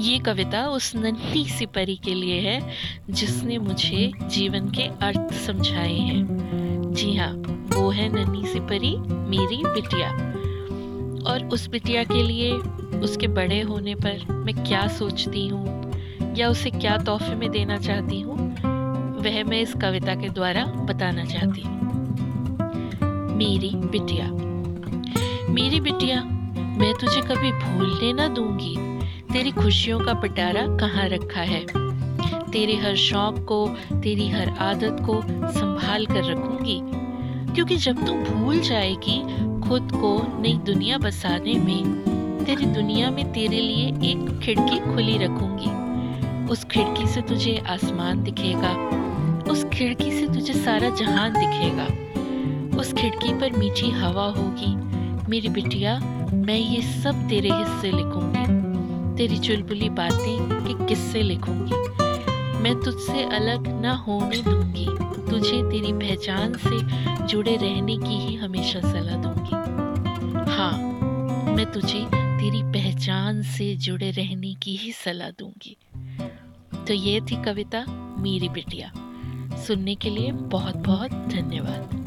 ये कविता उस नन्ही सी परी के लिए है, जिसने मुझे जीवन के अर्थ समझाए हैं। जी हाँ वो है नन्ही सी परी, मेरी बिटिया। और उस बिटिया के लिए, उसके बड़े होने पर मैं क्या सोचती हूँ, या उसे क्या तोहफे में देना चाहती हूँ, वह मैं इस कविता के द्वारा बताना चाहती हूँ। मेरी बिटिया। मेरी बिटिया, मैं तुझे कभी भूलने ना दूँगी। तेरी खुशियों का पटारा कहाँ रखा है? तेरे हर शौक को, तेरी हर आदत को संभाल कर रखूँगी। क्योंकि जब तू भूल जाएगी खुद को नई दुनिया बसाने में, तेरी दुनिया में तेरे लिए एक खिड़की खुली रखूँगी। उस खिड़की से तुझे आसमान दिखेगा। उस खिड़की से तुझे सारा जहान दिखेगा। उस खिड़की पर मीठी हवा होगी। मेरी बिटिया, मैं ये सब तेरे हिस्से लिखूँगी। तेरी चुलबुली बातें के किस्से लिखूँगी? मैं तुझसे अलग ना होने दूँगी। तुझे तेरी पहचान से जुड़े रहने की ही हमेशा सलाह दूँगी। हाँ मैं तुझे तेरी पहचान से जुड़े रहने की ही सलाह दूँगी। तो ये थी कविता मेरी बिटिया। सुनने के लिए बहुत बहुत धन्यवाद।